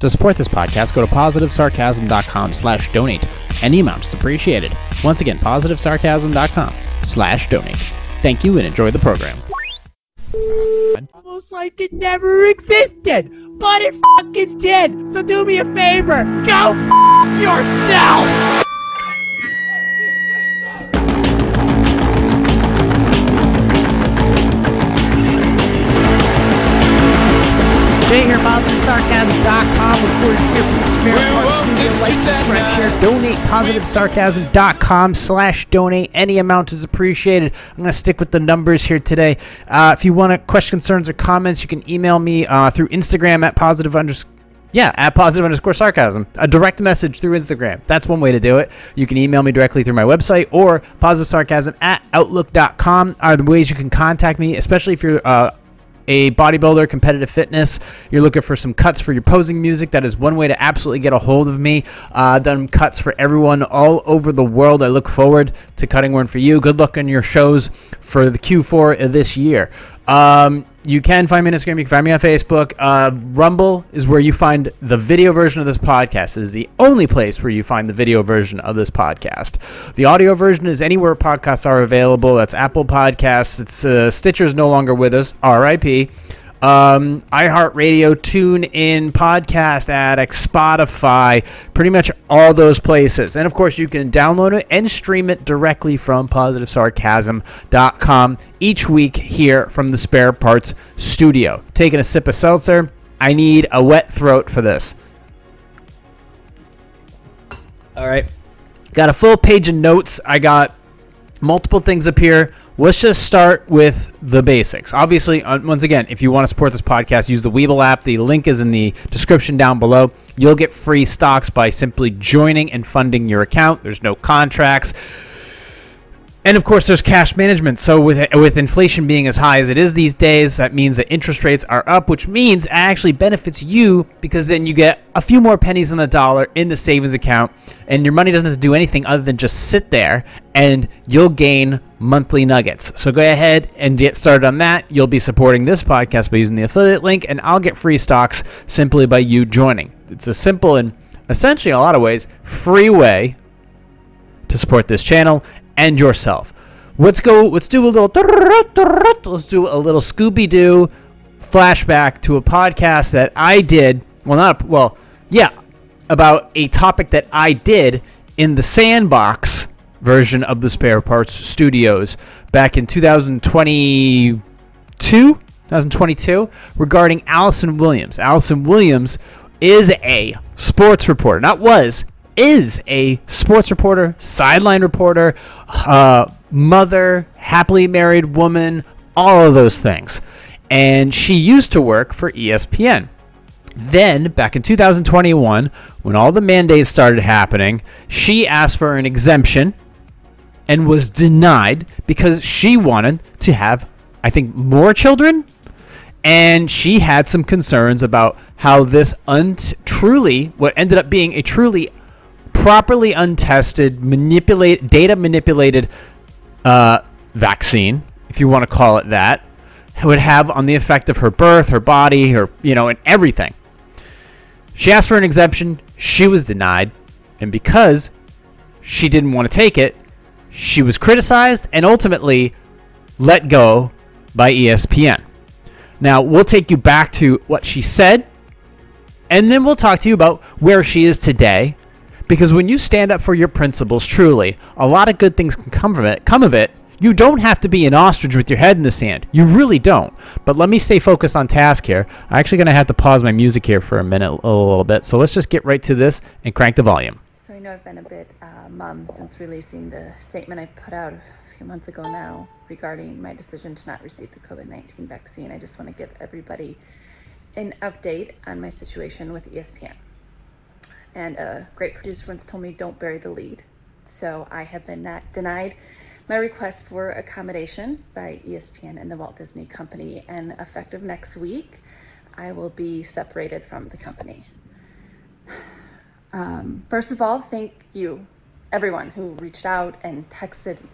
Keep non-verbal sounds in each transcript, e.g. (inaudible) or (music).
To support this podcast, go to positivesarcasm.com slash donate. Any amount is appreciated. Once again, positivesarcasm.com slash donate. Thank you and enjoy the program. Almost like it never existed, but it fucking did. So do me a favor, go yourself. Like, subscribe, share, donate. PositiveSarcasm.com slash donate. Any amount is appreciated. I'm going to stick with the numbers here today. Uh, if you want to question, concerns, or comments, you can email me uh, through Instagram at positive underscore yeah, at positive underscore sarcasm. A direct message through Instagram. That's one way to do it. You can email me directly through my website or positive sarcasm at outlook.com are the ways you can contact me, especially if you're uh, a bodybuilder, competitive fitness, you're looking for some cuts for your posing music, that is one way to absolutely get a hold of me. Uh, I've done cuts for everyone all over the world. I look forward to cutting one for you. Good luck on your shows for the Q4 of this year. Um, you can find me on Instagram. You can find me on Facebook. Uh, Rumble is where you find the video version of this podcast. It is the only place where you find the video version of this podcast. The audio version is anywhere podcasts are available. That's Apple Podcasts. It's uh, Stitcher's no longer with us. R.I.P. Um, iHeartRadio, TuneIn, Podcast Addict, Spotify, pretty much all those places. And of course, you can download it and stream it directly from PositiveSarcasm.com each week here from the Spare Parts Studio. Taking a sip of seltzer. I need a wet throat for this. All right. Got a full page of notes. I got multiple things up here. Let's just start with the basics. Obviously, once again, if you want to support this podcast, use the Webull app. The link is in the description down below. You'll get free stocks by simply joining and funding your account. There's no contracts. And of course, there's cash management. So with with inflation being as high as it is these days, that means that interest rates are up, which means it actually benefits you because then you get a few more pennies on the dollar in the savings account, and your money doesn't have to do anything other than just sit there, and you'll gain monthly nuggets. So go ahead and get started on that. You'll be supporting this podcast by using the affiliate link, and I'll get free stocks simply by you joining. It's a simple and essentially, in a lot of ways, free way to support this channel and yourself. Let's go. Let's do a little. Let's do a little Scooby Doo flashback to a podcast that I did. Well, not well. Yeah, about a topic that I did in the Sandbox version of the Spare Parts Studios back in 2022. 2022 regarding Allison Williams. Allison Williams is a sports reporter, not was, is a sports reporter, sideline reporter, uh, mother, happily married woman, all of those things. And she used to work for ESPN. Then, back in 2021, when all the mandates started happening, she asked for an exemption and was denied because she wanted to have, I think, more children. And she had some concerns about how this un- truly, what ended up being a truly properly untested, manipulate data manipulated uh, vaccine, if you want to call it that, would have on the effect of her birth, her body, her you know, and everything. She asked for an exemption. She was denied, and because she didn't want to take it, she was criticized and ultimately let go by ESPN. Now, we'll take you back to what she said, and then we'll talk to you about where she is today because when you stand up for your principles, truly, a lot of good things can come from it. Come of it. You don't have to be an ostrich with your head in the sand. You really don't. But let me stay focused on task here. I'm actually going to have to pause my music here for a minute, a little bit. So let's just get right to this and crank the volume. So I know I've been a bit uh, mum since releasing the statement I put out a few months ago now regarding my decision to not receive the COVID-19 vaccine. I just want to give everybody an update on my situation with ESPN. And a great producer once told me, don't bury the lead. So I have been not denied my request for accommodation by ESPN and the Walt Disney Company. And effective next week, I will be separated from the company. Um, first of all, thank you, everyone who reached out and texted,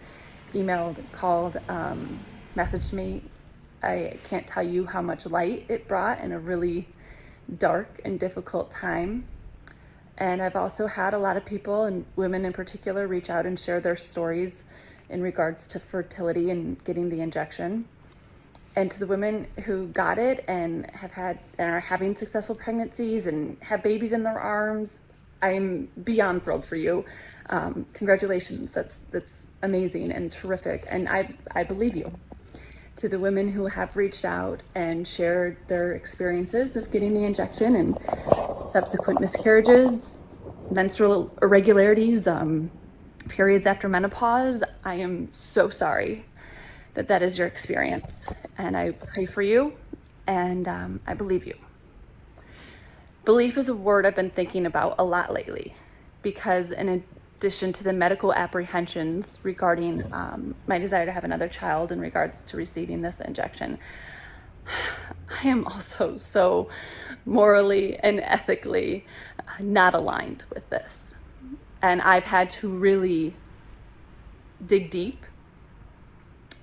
emailed, called, um, messaged me. I can't tell you how much light it brought in a really dark and difficult time. And I've also had a lot of people, and women in particular, reach out and share their stories in regards to fertility and getting the injection. And to the women who got it and have had and are having successful pregnancies and have babies in their arms, I'm beyond thrilled for you. Um, congratulations. That's that's amazing and terrific. And I I believe you. To the women who have reached out and shared their experiences of getting the injection and subsequent miscarriages, menstrual irregularities, um, periods after menopause, I am so sorry that that is your experience. And I pray for you and um, I believe you. Belief is a word I've been thinking about a lot lately because, in addition to the medical apprehensions regarding um, my desire to have another child in regards to receiving this injection, (sighs) I am also so morally and ethically not aligned with this. And I've had to really dig deep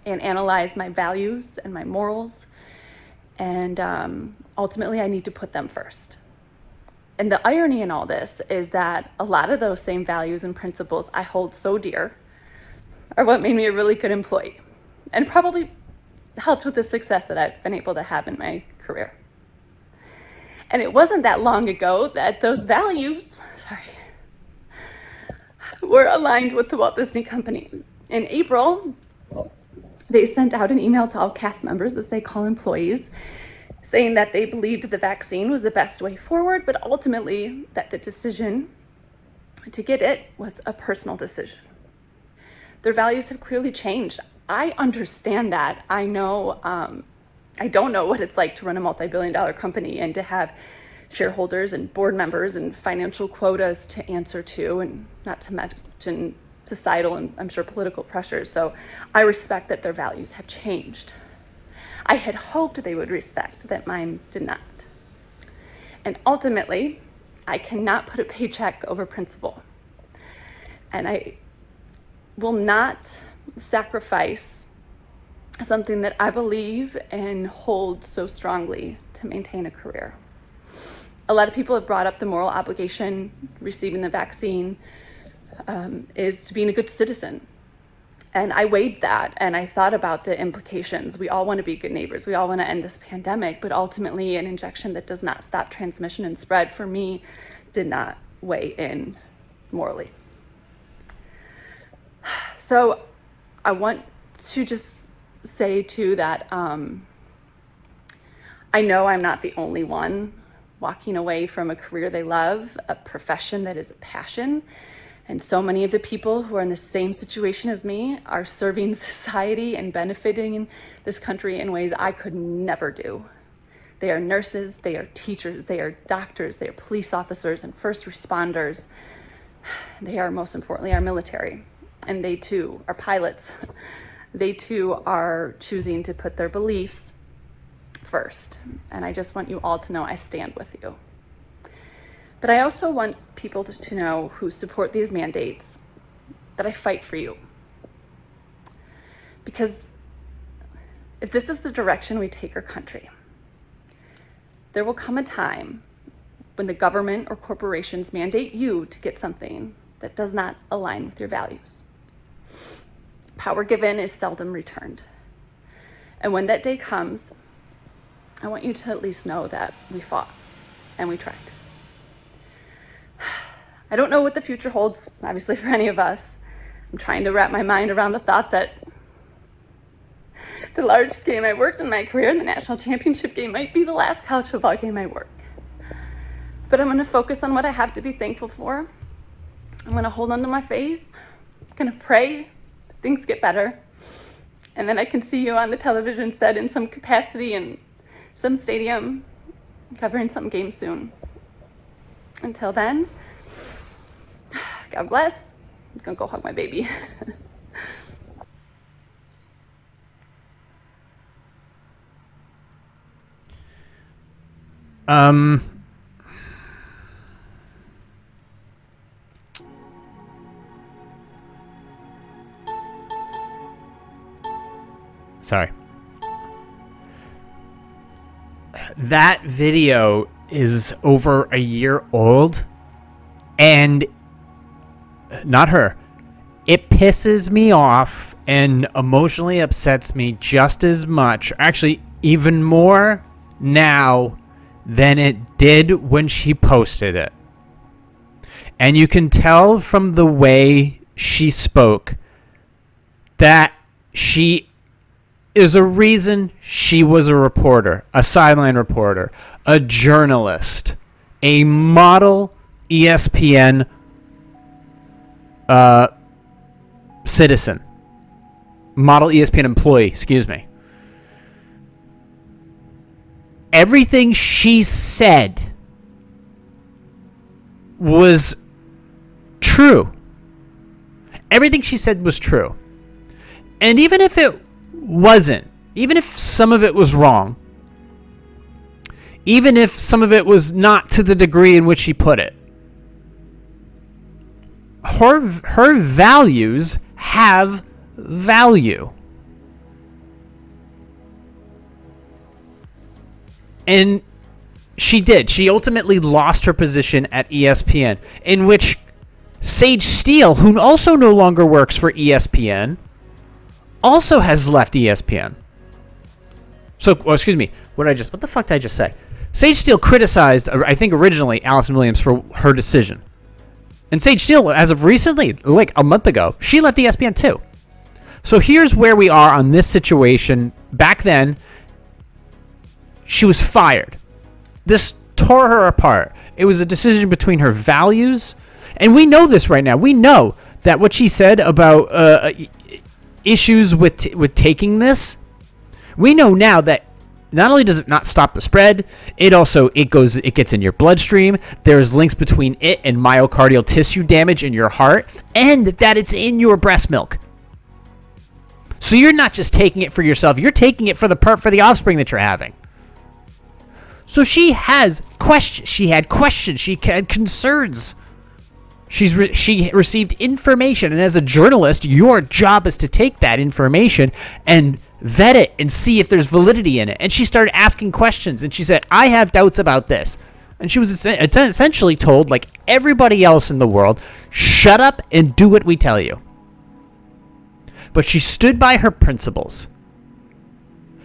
and analyze my values and my morals. And um, ultimately, I need to put them first. And the irony in all this is that a lot of those same values and principles I hold so dear are what made me a really good employee and probably helped with the success that I've been able to have in my career. And it wasn't that long ago that those values, sorry, were aligned with the Walt Disney Company. In April, they sent out an email to all cast members, as they call employees, saying that they believed the vaccine was the best way forward, but ultimately that the decision to get it was a personal decision. Their values have clearly changed. I understand that. I know, um, I don't know what it's like to run a multi billion dollar company and to have shareholders and board members and financial quotas to answer to, and not to mention societal and I'm sure political pressures. So I respect that their values have changed. I had hoped they would respect that mine did not. And ultimately, I cannot put a paycheck over principle. And I will not sacrifice something that I believe and hold so strongly to maintain a career. A lot of people have brought up the moral obligation receiving the vaccine um, is to being a good citizen and I weighed that and I thought about the implications. We all want to be good neighbors. We all want to end this pandemic, but ultimately, an injection that does not stop transmission and spread for me did not weigh in morally. So I want to just say too that um, I know I'm not the only one walking away from a career they love, a profession that is a passion and so many of the people who are in the same situation as me are serving (laughs) society and benefiting this country in ways I could never do. They are nurses, they are teachers, they are doctors, they are police officers and first responders. (sighs) They are, most importantly, our military. And they too are pilots. (laughs) They too are choosing to put their beliefs first. And I just want you all to know I stand with you. But I also want people to, to know who support these mandates that I fight for you. Because if this is the direction we take our country, there will come a time when the government or corporations mandate you to get something that does not align with your values. Power given is seldom returned. And when that day comes, I want you to at least know that we fought and we tried. I don't know what the future holds, obviously, for any of us. I'm trying to wrap my mind around the thought that the largest game I worked in my career, the national championship game, might be the last college football game I work. But I'm going to focus on what I have to be thankful for. I'm going to hold on to my faith. I'm going to pray things get better. And then I can see you on the television set in some capacity in some stadium covering some game soon. Until then, God bless. I'm gonna go hug my baby. (laughs) um. Sorry. That video is over a year old, and not her. It pisses me off and emotionally upsets me just as much, actually, even more now than it did when she posted it. And you can tell from the way she spoke that she is a reason she was a reporter, a sideline reporter, a journalist, a model ESPN uh, citizen, model ESPN employee, excuse me. Everything she said was true. Everything she said was true. And even if it wasn't, even if some of it was wrong, even if some of it was not to the degree in which she put it, her her values have value. And she did. She ultimately lost her position at ESPN, in which Sage Steele, who also no longer works for ESPN, also has left ESPN. So, well, excuse me, what did I just? What the fuck did I just say? Sage Steele criticized, I think originally, Allison Williams for her decision. And Sage Steele, as of recently, like a month ago, she left ESPN too. So here's where we are on this situation. Back then, she was fired. This tore her apart. It was a decision between her values, and we know this right now. We know that what she said about uh, issues with t- with taking this, we know now that not only does it not stop the spread, it also it goes it gets in your bloodstream. There's links between it and myocardial tissue damage in your heart, and that it's in your breast milk. So you're not just taking it for yourself; you're taking it for the per- for the offspring that you're having. So she has questions. She had questions. She had concerns. She's re- she received information, and as a journalist, your job is to take that information and vet it and see if there's validity in it. And she started asking questions, and she said, "I have doubts about this." And she was essentially told, like everybody else in the world, "Shut up and do what we tell you." But she stood by her principles.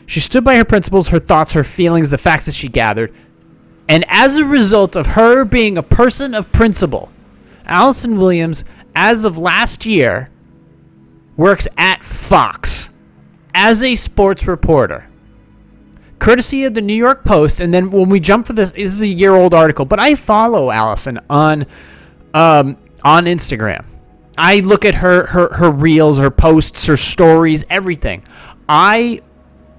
She stood by her principles, her thoughts, her feelings, the facts that she gathered. And as a result of her being a person of principle, Allison Williams, as of last year, works at Fox as a sports reporter. Courtesy of the New York Post, and then when we jump to this, this is a year-old article, but I follow Allison on um, on Instagram. I look at her, her her reels, her posts, her stories, everything. I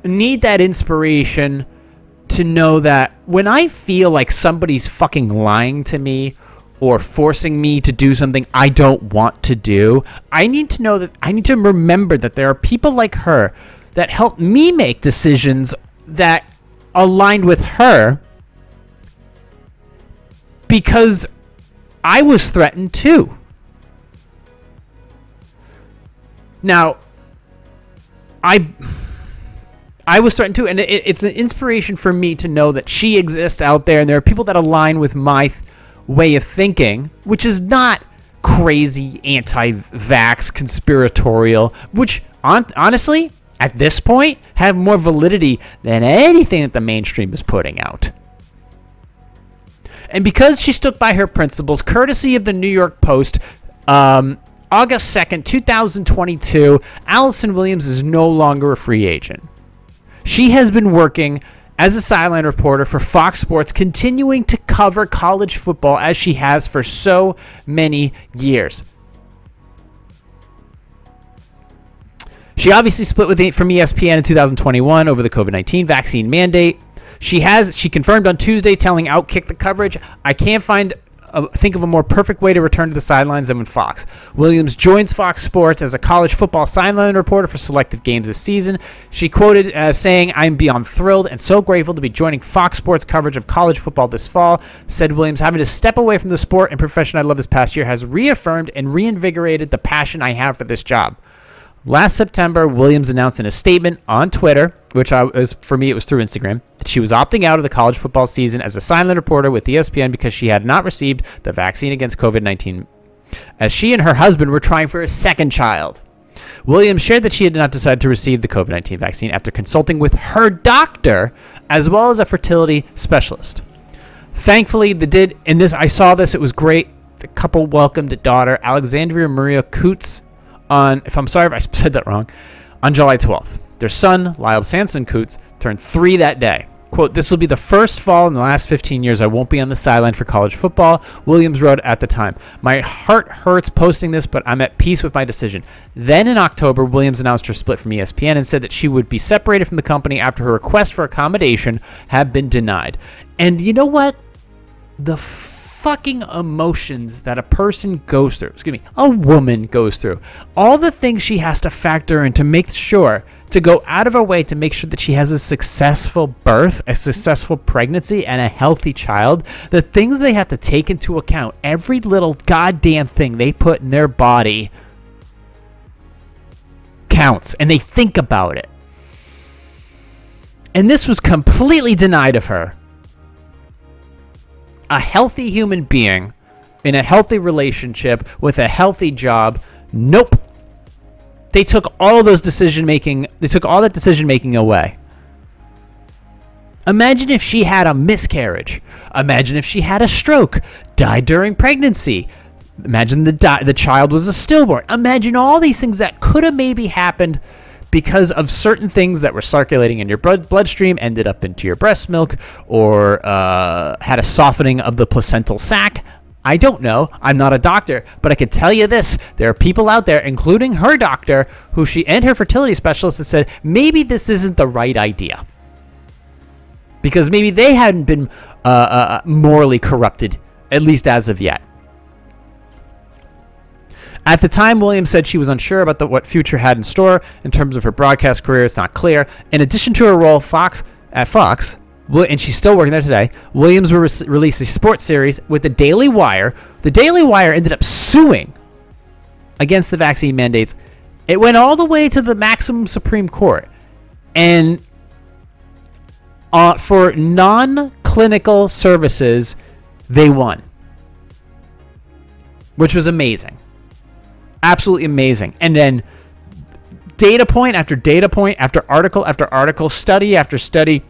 need that inspiration to know that when I feel like somebody's fucking lying to me or forcing me to do something I don't want to do, I need to know that I need to remember that there are people like her that help me make decisions that aligned with her because I was threatened too. Now, I I was threatened too, and it, it's an inspiration for me to know that she exists out there, and there are people that align with my way of thinking, which is not crazy anti-vax conspiratorial, which on, honestly, at this point, have more validity than anything that the mainstream is putting out. And because she stuck by her principles, courtesy of the New York Post, um, August 2nd, 2022, Allison Williams is no longer a free agent. She has been working as a sideline reporter for Fox Sports, continuing to cover college football as she has for so many years. She obviously split with from ESPN in 2021 over the COVID-19 vaccine mandate. She has she confirmed on Tuesday, telling Outkick the coverage, "I can't find think of a more perfect way to return to the sidelines than with Fox. Williams joins Fox Sports as a college football sideline reporter for selected games this season. She quoted as saying, I'm beyond thrilled and so grateful to be joining Fox Sports coverage of college football this fall, said Williams, having to step away from the sport and profession I love this past year has reaffirmed and reinvigorated the passion I have for this job. Last September, Williams announced in a statement on Twitter, which I was for me it was through Instagram, that she was opting out of the college football season as a silent reporter with ESPN because she had not received the vaccine against COVID-19, as she and her husband were trying for a second child. Williams shared that she had not decided to receive the COVID 19 vaccine after consulting with her doctor as well as a fertility specialist. Thankfully, the did in this I saw this, it was great. The couple welcomed a daughter, Alexandria Maria Coots, on if I'm sorry if I (laughs) said that wrong, on July 12th. Their son, Lyle Sanson Coots, turned three that day. Quote, this will be the first fall in the last 15 years I won't be on the sideline for college football, Williams wrote at the time. My heart hurts posting this, but I'm at peace with my decision. Then in October, Williams announced her split from ESPN and said that she would be separated from the company after her request for accommodation had been denied. And you know what? The fucking emotions that a person goes through, excuse me, a woman goes through, all the things she has to factor in to make sure to go out of her way to make sure that she has a successful birth, a successful pregnancy, and a healthy child, the things they have to take into account, every little goddamn thing they put in their body counts, and they think about it. And this was completely denied of her. A healthy human being in a healthy relationship with a healthy job, nope they took all those decision making they took all that decision making away. Imagine if she had a miscarriage. Imagine if she had a stroke, died during pregnancy. Imagine the di- the child was a stillborn. Imagine all these things that could have maybe happened because of certain things that were circulating in your blood bloodstream ended up into your breast milk or uh, had a softening of the placental sac. I don't know. I'm not a doctor, but I can tell you this: there are people out there, including her doctor, who she and her fertility specialist, that said maybe this isn't the right idea because maybe they hadn't been uh, uh, morally corrupted, at least as of yet. At the time, Williams said she was unsure about the, what future had in store in terms of her broadcast career. It's not clear. In addition to her role Fox at Fox, and she's still working there today. Williams will re- a sports series with the Daily Wire. The Daily Wire ended up suing against the vaccine mandates. It went all the way to the maximum Supreme Court, and uh, for non-clinical services, they won, which was amazing, absolutely amazing. And then data point after data point after article after article, study after study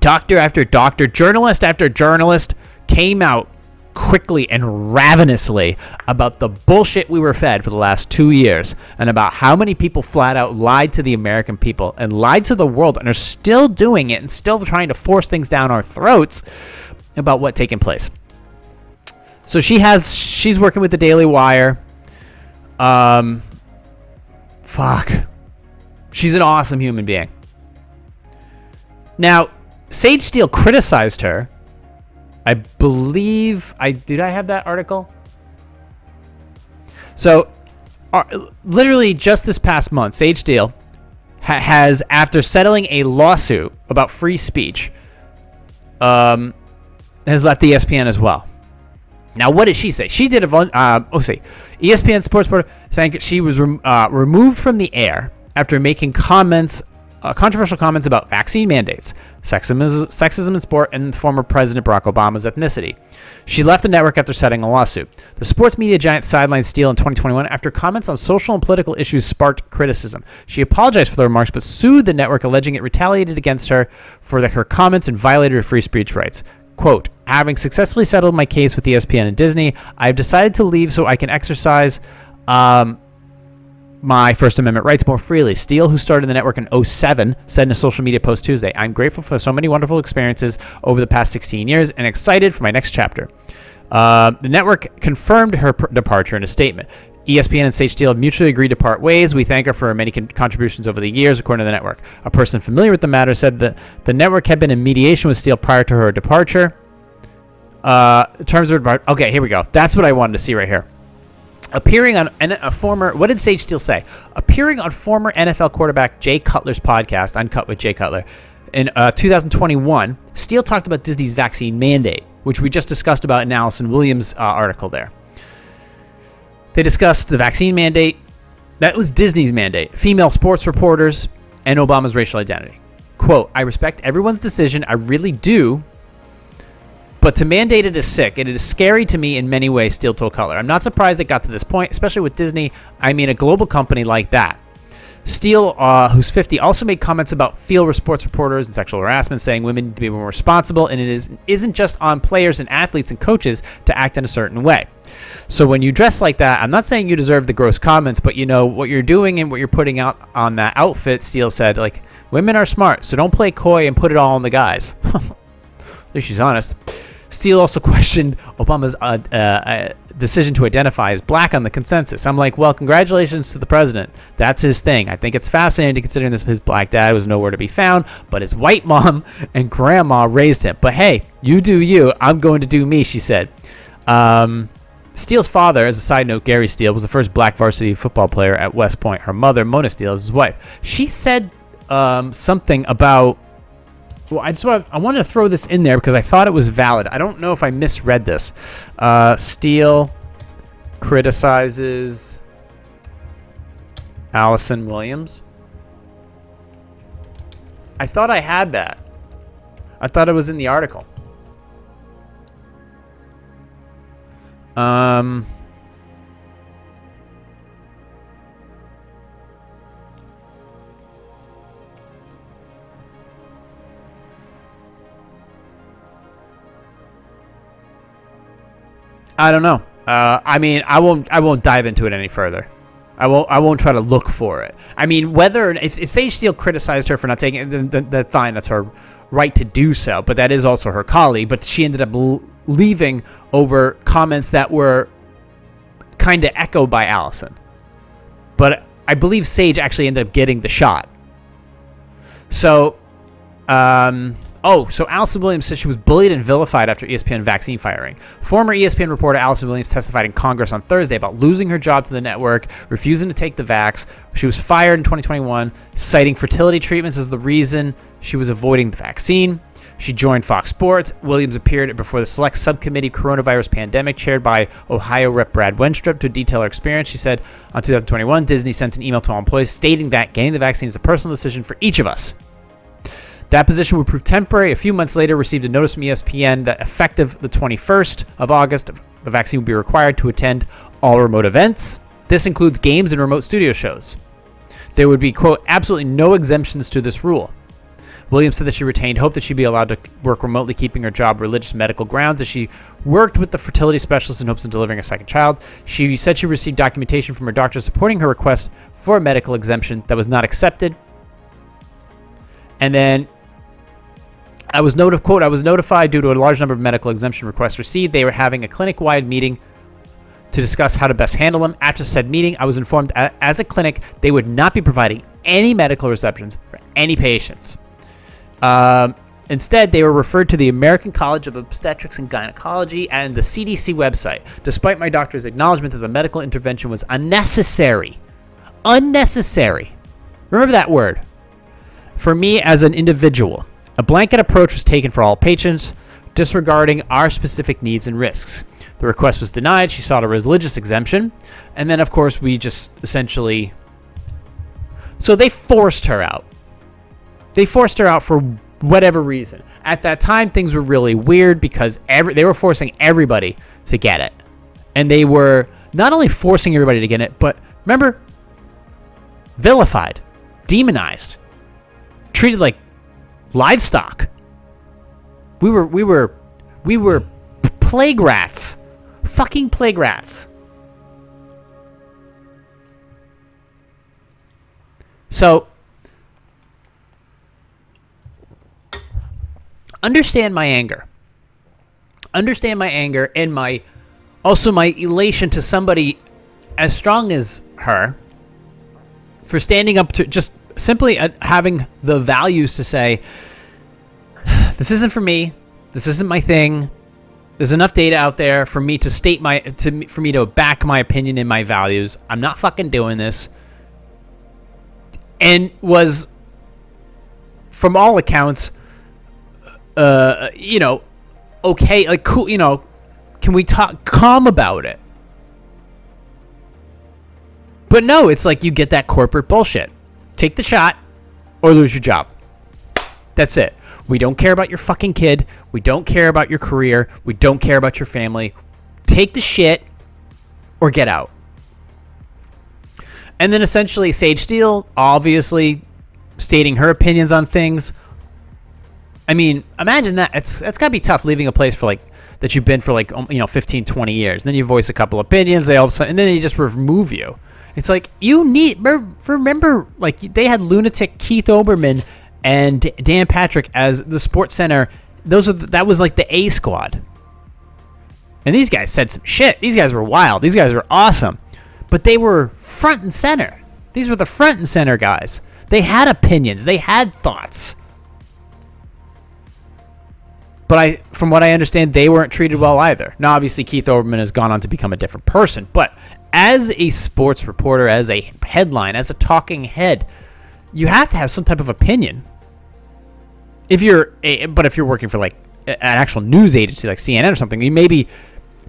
Doctor after doctor, journalist after journalist came out quickly and ravenously about the bullshit we were fed for the last two years and about how many people flat out lied to the American people and lied to the world and are still doing it and still trying to force things down our throats about what taken place. So she has she's working with the Daily Wire. Um fuck. She's an awesome human being. Now, Sage Steele criticized her. I believe I did. I have that article. So, uh, literally just this past month, Sage Steele ha- has, after settling a lawsuit about free speech, um, has left ESPN as well. Now, what did she say? She did a uh, oh, see, ESPN Sports Reporter saying she was uh, removed from the air after making comments uh, controversial comments about vaccine mandates, sexism, sexism in sport, and former President Barack Obama's ethnicity. She left the network after setting a lawsuit. The sports media giant sidelined Steele in 2021 after comments on social and political issues sparked criticism. She apologized for the remarks but sued the network, alleging it retaliated against her for the, her comments and violated her free speech rights. Quote, having successfully settled my case with ESPN and Disney, I have decided to leave so I can exercise um, my First Amendment rights more freely. Steele, who started the network in 07, said in a social media post Tuesday, I'm grateful for so many wonderful experiences over the past 16 years and excited for my next chapter. Uh, the network confirmed her pr- departure in a statement. ESPN and Sage Steele have mutually agreed to part ways. We thank her for her many con- contributions over the years, according to the network. A person familiar with the matter said that the network had been in mediation with Steele prior to her departure. Uh, terms of okay, here we go. That's what I wanted to see right here appearing on a former what did Sage Steele say? Appearing on former NFL quarterback Jay Cutler's podcast, Uncut with Jay Cutler, in uh, 2021, Steele talked about Disney's vaccine mandate, which we just discussed about in Allison Williams' uh, article there. They discussed the vaccine mandate. That was Disney's mandate. Female sports reporters and Obama's racial identity. quote, I respect everyone's decision. I really do. But to mandate it is sick, and it is scary to me in many ways, Steele told Cutler. I'm not surprised it got to this point, especially with Disney. I mean, a global company like that. Steele, uh, who's 50, also made comments about field sports reporters and sexual harassment, saying women need to be more responsible, and it is, isn't just on players and athletes and coaches to act in a certain way. So when you dress like that, I'm not saying you deserve the gross comments, but you know what you're doing and what you're putting out on that outfit. Steele said, like, women are smart, so don't play coy and put it all on the guys. (laughs) At least she's honest. Steele also (laughs) questioned Obama's uh, uh, decision to identify as black on the consensus. I'm like, well, congratulations to the president. That's his thing. I think it's fascinating considering this his black dad was nowhere to be found, but his white (laughs) mom and grandma raised him. But hey, you do you. I'm going to do me, she said. Um, Steele's father, as a side note, Gary Steele, was the first black varsity football player at West Point. Her mother, Mona Steele, is his wife. She said um, something about well, I just want I wanted to throw this in there because I thought it was valid. I don't know if I misread this. Uh, Steele criticizes Allison Williams. I thought I had that. I thought it was in the article. Um. I don't know. Uh, I mean, I won't. I won't dive into it any further. I won't. I won't try to look for it. I mean, whether if, if Sage Steele criticized her for not taking it, then, then, then fine. That's her right to do so. But that is also her colleague. But she ended up l- leaving over comments that were kind of echoed by Allison. But I believe Sage actually ended up getting the shot. So, um, Oh, so Allison Williams said she was bullied and vilified after ESPN vaccine firing. Former ESPN reporter Allison Williams testified in Congress on Thursday about losing her job to the network, refusing to take the vax. She was fired in 2021, citing fertility treatments as the reason she was avoiding the vaccine. She joined Fox Sports. Williams appeared before the Select Subcommittee Coronavirus Pandemic, chaired by Ohio Rep. Brad Wenstrup, to detail her experience. She said on 2021, Disney sent an email to all employees stating that getting the vaccine is a personal decision for each of us. That position would prove temporary. A few months later, received a notice from ESPN that effective the 21st of August, the vaccine would be required to attend all remote events. This includes games and remote studio shows. There would be, quote, absolutely no exemptions to this rule. Williams said that she retained hope that she'd be allowed to work remotely, keeping her job religious medical grounds as she worked with the fertility specialist in hopes of delivering a second child. She said she received documentation from her doctor supporting her request for a medical exemption that was not accepted. And then I was notified, quote, I was notified due to a large number of medical exemption requests received. They were having a clinic-wide meeting to discuss how to best handle them. After said meeting, I was informed as a clinic they would not be providing any medical receptions for any patients. Um, instead, they were referred to the American College of Obstetrics and Gynecology and the CDC website, despite my doctor's acknowledgement that the medical intervention was unnecessary. Unnecessary. Remember that word. For me as an individual, a blanket approach was taken for all patients, disregarding our specific needs and risks. The request was denied. She sought a religious exemption. And then, of course, we just essentially. So they forced her out. They forced her out for whatever reason. At that time, things were really weird because every, they were forcing everybody to get it. And they were not only forcing everybody to get it, but remember, vilified, demonized, treated like livestock. We were we were we were plague rats. Fucking plague rats. So understand my anger. Understand my anger and my also my elation to somebody as strong as her for standing up to just simply having the values to say (sighs) this isn't for me. This isn't my thing. There's enough data out there for me to state my to for me to back my opinion and my values. I'm not fucking doing this. And was from all accounts uh you know okay like cool you know can we talk calm about it but no it's like you get that corporate bullshit take the shot or lose your job That's it. We don't care about your fucking kid. We don't care about your career. We don't care about your family. Take the shit or get out. And then essentially, Sage Steele, obviously stating her opinions on things. I mean, imagine that. It's it's gotta be tough leaving a place for like that you've been for like um, you know 15, 20 years. And then you voice a couple opinions. They all of a sudden, and then they just remove you. It's like you need remember like they had lunatic Keith Olbermann and Dan Patrick as the Sports Center. Those are the, that was like the A squad. And these guys said some shit. These guys were wild. These guys were awesome. But they were front and center. These were the front and center guys. They had opinions. They had thoughts. But I, from what I understand, they weren't treated well either. Now, obviously, Keith Olbermann has gone on to become a different person. But as a sports reporter, as a headline, as a talking head, you have to have some type of opinion. If you're, a, but if you're working for like an actual news agency like CNN or something, you maybe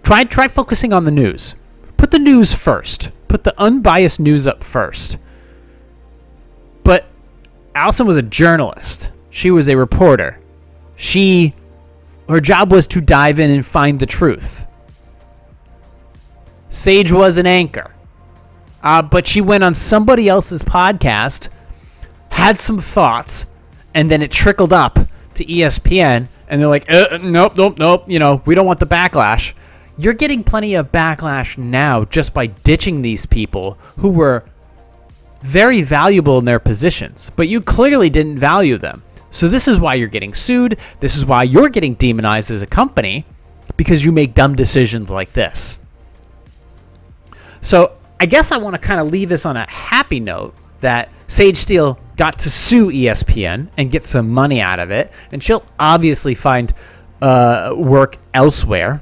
try try focusing on the news. Put the news first. Put the unbiased news up first. But Allison was a journalist. She was a reporter. She her job was to dive in and find the truth. Sage was an anchor. Uh, but she went on somebody else's podcast, had some thoughts, and then it trickled up to ESPN, and they're like, uh, nope, nope, nope, you know, we don't want the backlash. You're getting plenty of backlash now just by ditching these people who were very valuable in their positions, but you clearly didn't value them. So this is why you're getting sued. This is why you're getting demonized as a company because you make dumb decisions like this. So I guess I want to kind of leave this on a happy note that Sage Steele got to sue ESPN and get some money out of it, and she'll obviously find uh, work elsewhere.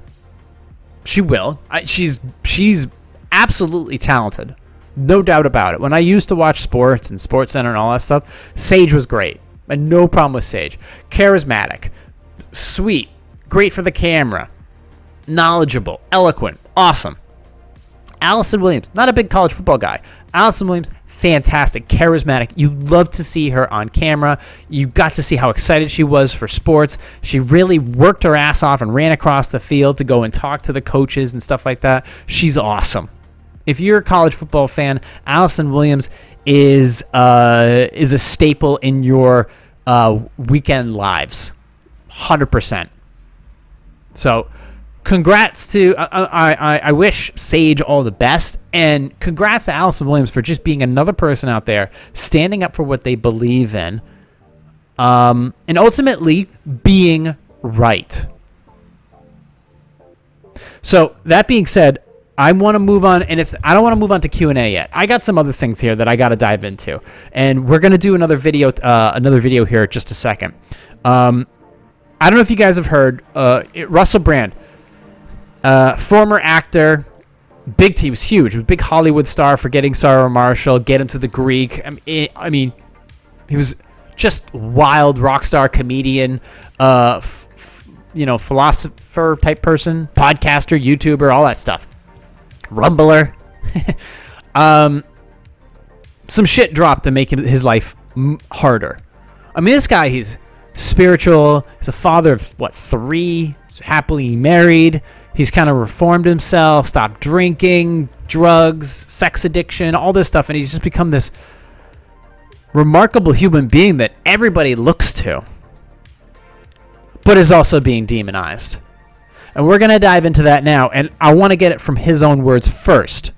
She will. I, she's she's absolutely talented, no doubt about it. When I used to watch sports and Sports Center and all that stuff, Sage was great. And no problem with Sage. Charismatic, sweet, great for the camera, knowledgeable, eloquent, awesome. Allison Williams, not a big college football guy. Allison Williams, fantastic, charismatic. You love to see her on camera. You got to see how excited she was for sports. She really worked her ass off and ran across the field to go and talk to the coaches and stuff like that. She's awesome. If you're a college football fan, Allison Williams is uh, is a staple in your uh, weekend lives, hundred percent. So congrats to I, I I wish Sage all the best, and congrats to Allison Williams for just being another person out there standing up for what they believe in, um, and ultimately being right. So that being said, I want to move on, and it's I don't want to move on to Q and A yet. I got some other things here that I got to dive into, and we're gonna do another video, uh, another video here just a second. Um, I don't know if you guys have heard uh, Russell Brand uh, former actor, big he was huge, he was a big Hollywood star Forgetting Sarah Marshall, get him to the Greek. I mean, it, I mean he was just wild rock star comedian, uh, f- f- you know, philosopher type person, podcaster, YouTuber, all that stuff. Rumbler. (laughs) um, some shit dropped to make his life m- harder. I mean, this guy, he's spiritual. He's a father of what three, he's happily married. He's kind of reformed himself, stopped drinking, drugs, sex addiction, all this stuff, and he's just become this remarkable human being that everybody looks to, but is also being demonized. And we're going to dive into that now, and I want to get it from his own words first.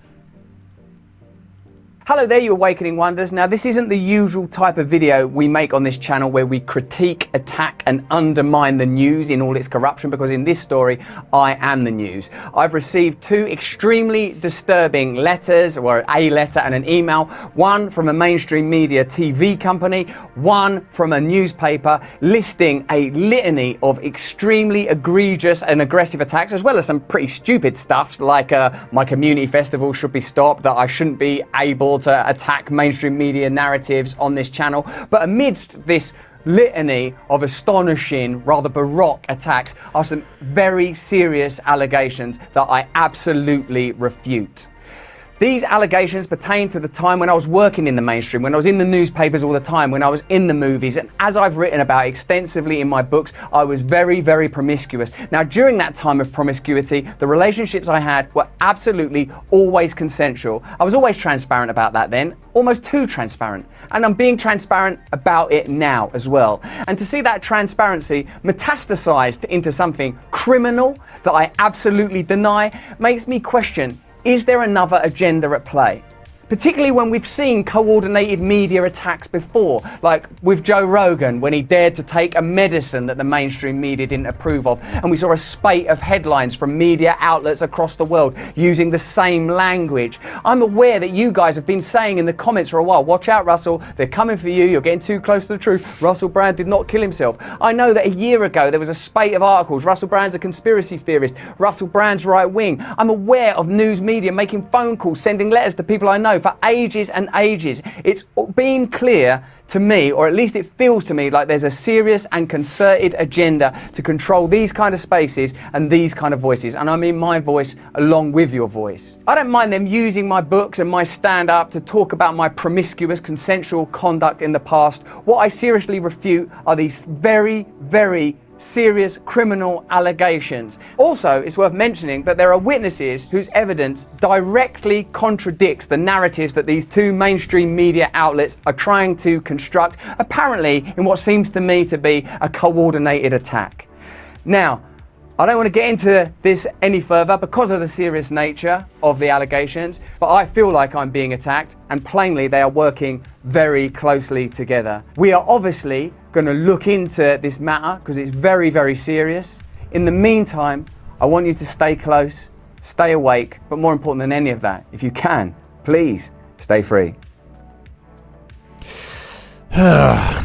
Hello there, you Awakening Wonders. Now, this isn't the usual type of video we make on this channel where we critique, attack, and undermine the news in all its corruption, because in this story, I am the news. I've received two extremely disturbing letters, or a letter and an email, one from a mainstream media TV company, one from a newspaper, listing a litany of extremely egregious and aggressive attacks, as well as some pretty stupid stuff, like uh, my community festival should be stopped, that I shouldn't be able to attack mainstream media narratives on this channel. But amidst this litany of astonishing, rather baroque attacks are some very serious allegations that I absolutely refute. These allegations pertain to the time when I was working in the mainstream, when I was in the newspapers all the time, when I was in the movies, and as I've written about extensively in my books, I was very, very promiscuous. Now, during that time of promiscuity, the relationships I had were absolutely always consensual. I was always transparent about that then, almost too transparent. And I'm being transparent about it now as well. And to see that transparency metastasized into something criminal that I absolutely deny makes me question is there another agenda at play? Particularly when we've seen coordinated media attacks before, like with Joe Rogan when he dared to take a medicine that the mainstream media didn't approve of, and we saw a spate of headlines from media outlets across the world using the same language. I'm aware that you guys have been saying in the comments for a while, watch out, Russell, they're coming for you, you're getting too close to the truth. Russell Brand did not kill himself. I know that a year ago there was a spate of articles, Russell Brand's a conspiracy theorist, Russell Brand's right wing. I'm aware of news media making phone calls, sending letters to people I know for ages and ages. It's been clear to me, or at least it feels to me, like there's a serious and concerted agenda to control these kind of spaces and these kind of voices. And I mean my voice along with your voice. I don't mind them using my books and my stand up to talk about my promiscuous consensual conduct in the past. What I seriously refute are these very, very serious criminal allegations. Also, it's worth mentioning that there are witnesses whose evidence directly contradicts the narratives that these two mainstream media outlets are trying to construct, apparently in what seems to me to be a coordinated attack. Now, I don't want to get into this any further because of the serious nature of the allegations, but I feel like I'm being attacked, and plainly they are working very closely together. We are obviously going to look into this matter because it's very, very serious. In the meantime, I want you to stay close, stay awake, but more important than any of that, if you can, please stay free. (sighs)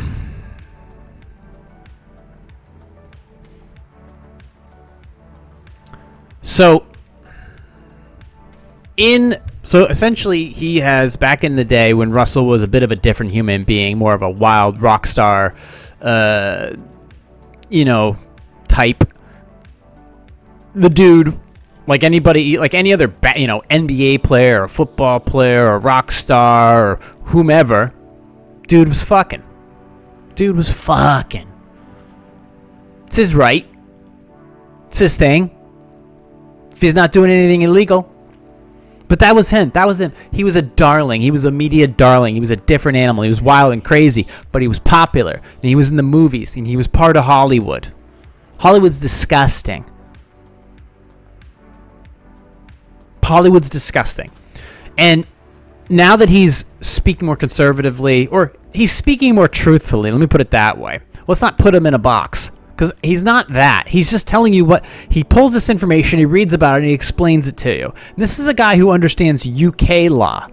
So, in so essentially, he has back in the day when Russell was a bit of a different human being, more of a wild rock star, uh, you know, type. The dude, like anybody, like any other, you know, NBA player or football player or rock star or whomever, dude was fucking. Dude was fucking. It's his right. It's his thing If he's not doing anything illegal. But that was him. That was him. He was a darling. He was a media darling. He was a different animal. He was wild and crazy, but he was popular. And he was in the movies, and he was part of Hollywood. Hollywood's disgusting. Hollywood's disgusting. And now that he's speaking more conservatively, or he's speaking more truthfully, let me put it that way. Let's not put him in a box because he's not that. He's just telling you what he pulls this information, he reads about it, and he explains it to you. This is a guy who understands UK law.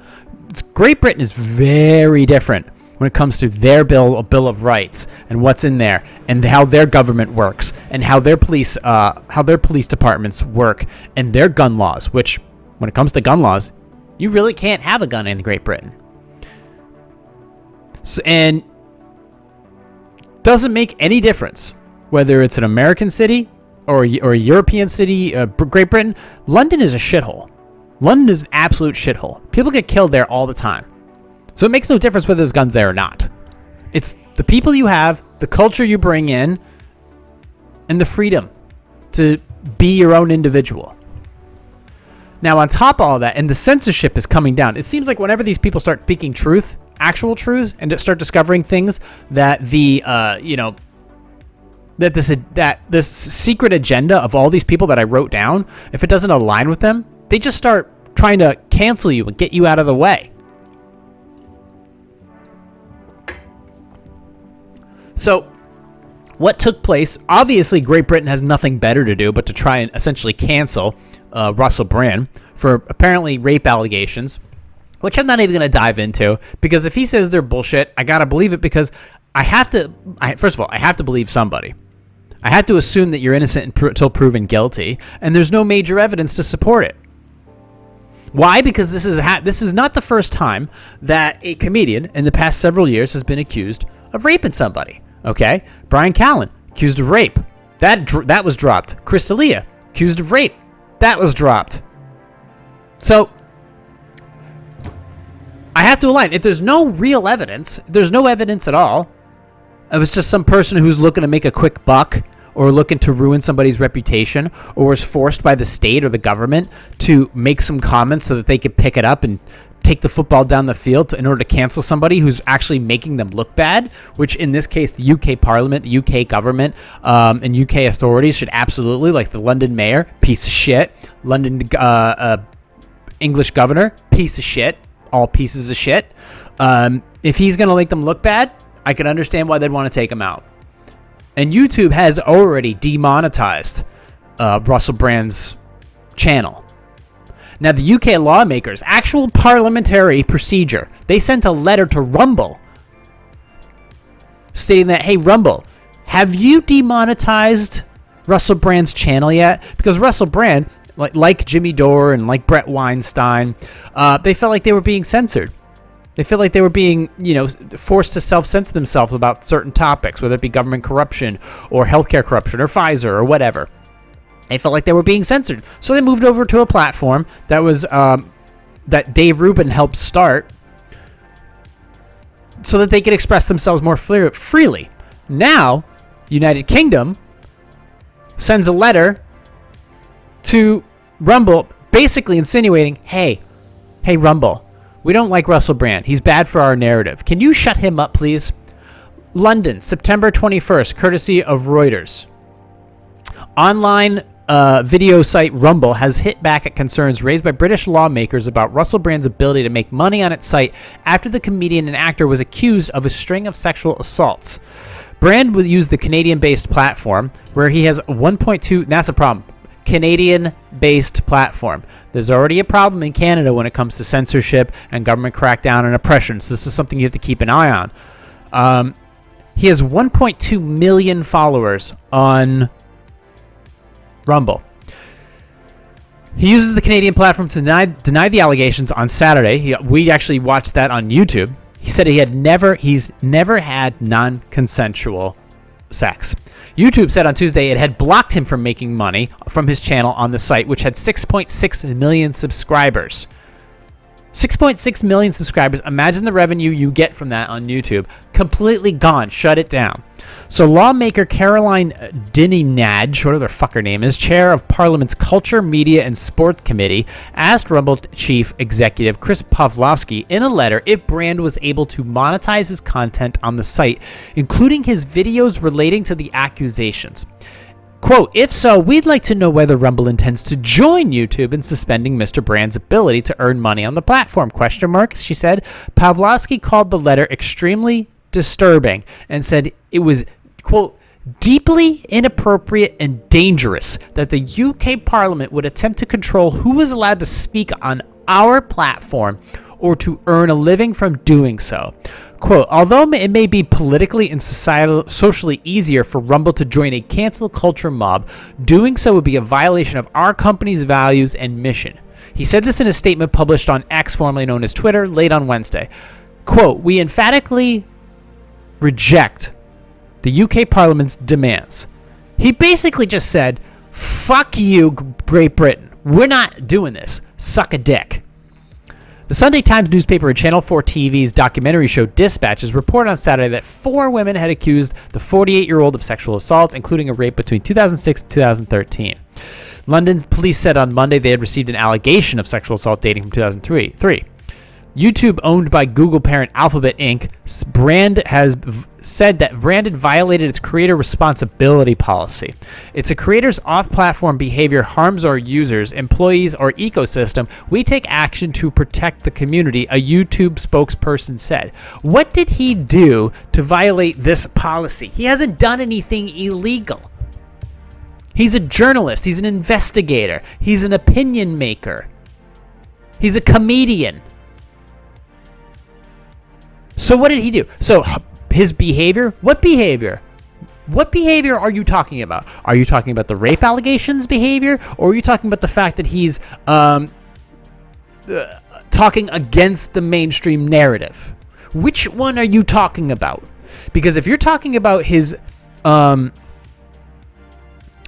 Great Britain is very different when it comes to their bill, a bill of rights, and what's in there, and how their government works, and how their police, uh, how their police departments work, and their gun laws. Which, when it comes to gun laws, you really can't have a gun in Great Britain. So, and doesn't make any difference whether it's an American city or, or a European city, uh, Great Britain, London is a shithole. London is an absolute shithole. People get killed there all the time. So it makes no difference whether there's guns there or not. It's the people you have, the culture you bring in, and the freedom to be your own individual. Now, on top of all that, and the censorship is coming down. It seems like whenever these people start speaking truth, actual truth, and start discovering things that the uh, you know that this that this secret agenda of all these people that I wrote down, if it doesn't align with them, they just start trying to cancel you and get you out of the way. So, what took place? Obviously, Great Britain has nothing better to do but to try and essentially cancel uh, Russell Brand for apparently rape allegations, which I'm not even going to dive into because if he says they're bullshit, I gotta believe it because I have to. I, first of all, I have to believe somebody. I had to assume that you're innocent until proven guilty, and there's no major evidence to support it. Why? Because this is ha- this is not the first time that a comedian in the past several years has been accused of raping somebody. Okay, Bryan Callen accused of rape. That dr- that was dropped. Chris D'Elia accused of rape. That was dropped. So I have to align. If there's no real evidence, there's no evidence at all. It was just some person who's looking to make a quick buck or looking to ruin somebody's reputation or was forced by the state or the government to make some comments so that they could pick it up and take the football down the field to, in order to cancel somebody who's actually making them look bad, which in this case, the UK Parliament, the UK government, um, and UK authorities should absolutely, like the London mayor, piece of shit, London uh, uh, English governor, piece of shit, all pieces of shit. Um, if he's going to make them look bad, I can understand why they'd want to take him out. And YouTube has already demonetized uh, Russell Brand's channel. Now, the UK lawmakers, actual parliamentary procedure, they sent a letter to Rumble stating that, hey, Rumble, have you demonetized Russell Brand's channel yet? Because Russell Brand, like, like Jimmy Dore and like Bret Weinstein, uh, they felt like they were being censored. They feel like they were being, you know, forced to self-censor themselves about certain topics, whether it be government corruption or healthcare corruption or Pfizer or whatever. They felt like they were being censored, so they moved over to a platform that was um, that Dave Rubin helped start, so that they could express themselves more freely. Now, United Kingdom sends a letter to Rumble, basically insinuating, "Hey, hey Rumble, we don't like Russell Brand. He's bad for our narrative. Can you shut him up, please?" London, September 21st, courtesy of Reuters. Online uh, video site Rumble has hit back at concerns raised by British lawmakers about Russell Brand's ability to make money on its site after the comedian and actor was accused of a string of sexual assaults. Brand will use the Canadian-based platform where he has 1.2. That's a problem. Canadian-based platform. There's already a problem in Canada when it comes to censorship and government crackdown and oppression. So this is something you have to keep an eye on. Um, he has 1.2 million followers on Rumble. He uses the Canadian platform to deny, deny the allegations on Saturday. He, we actually watched that on YouTube. He said he had never he's never had non-consensual sex. YouTube said on Tuesday it had blocked him from making money from his channel on the site, which had 6.6 million subscribers. 6.6 million subscribers. Imagine the revenue you get from that on YouTube. Completely gone. Shut it down. So lawmaker Caroline Dinenage, whatever the fuck her name is, chair of Parliament's Culture, Media and Sport Committee, asked Rumble chief executive Chris Pavlovski in a letter if Brand was able to monetize his content on the site, including his videos relating to the accusations. Quote, if so, we'd like to know whether Rumble intends to join YouTube in suspending Mr. Brand's ability to earn money on the platform. Question mark, she said. Pavlovski called the letter extremely disturbing and said it was quote, deeply inappropriate and dangerous that the UK Parliament would attempt to control who is allowed to speak on our platform or to earn a living from doing so. Quote, although it may be politically and societal, socially easier for Rumble to join a cancel culture mob, doing so would be a violation of our company's values and mission. He said this in a statement published on X, formerly known as Twitter, late on Wednesday. Quote, we emphatically reject the UK Parliament's demands. He basically just said, fuck you, Great Britain. We're not doing this. Suck a dick. The Sunday Times newspaper and Channel 4 TV's documentary show Dispatches reported on Saturday that four women had accused the 48 year old of sexual assaults, including a rape between 2006 and 2013. London police said on Monday they had received an allegation of sexual assault dating from 2003. YouTube, owned by Google parent Alphabet Inc., brand has said that Brandon violated its creator responsibility policy. It's a creator's off-platform behavior harms our users, employees, or ecosystem. We take action to protect the community, a YouTube spokesperson said. What did he do to violate this policy? He hasn't done anything illegal. He's a journalist, he's an investigator, he's an opinion maker. He's a comedian. So what did he do? So his behavior, what behavior? What behavior are you talking about? Are you talking about the rape allegations behavior, or are you talking about the fact that he's um, uh, talking against the mainstream narrative? Which one are you talking about? Because if you're talking about his, um,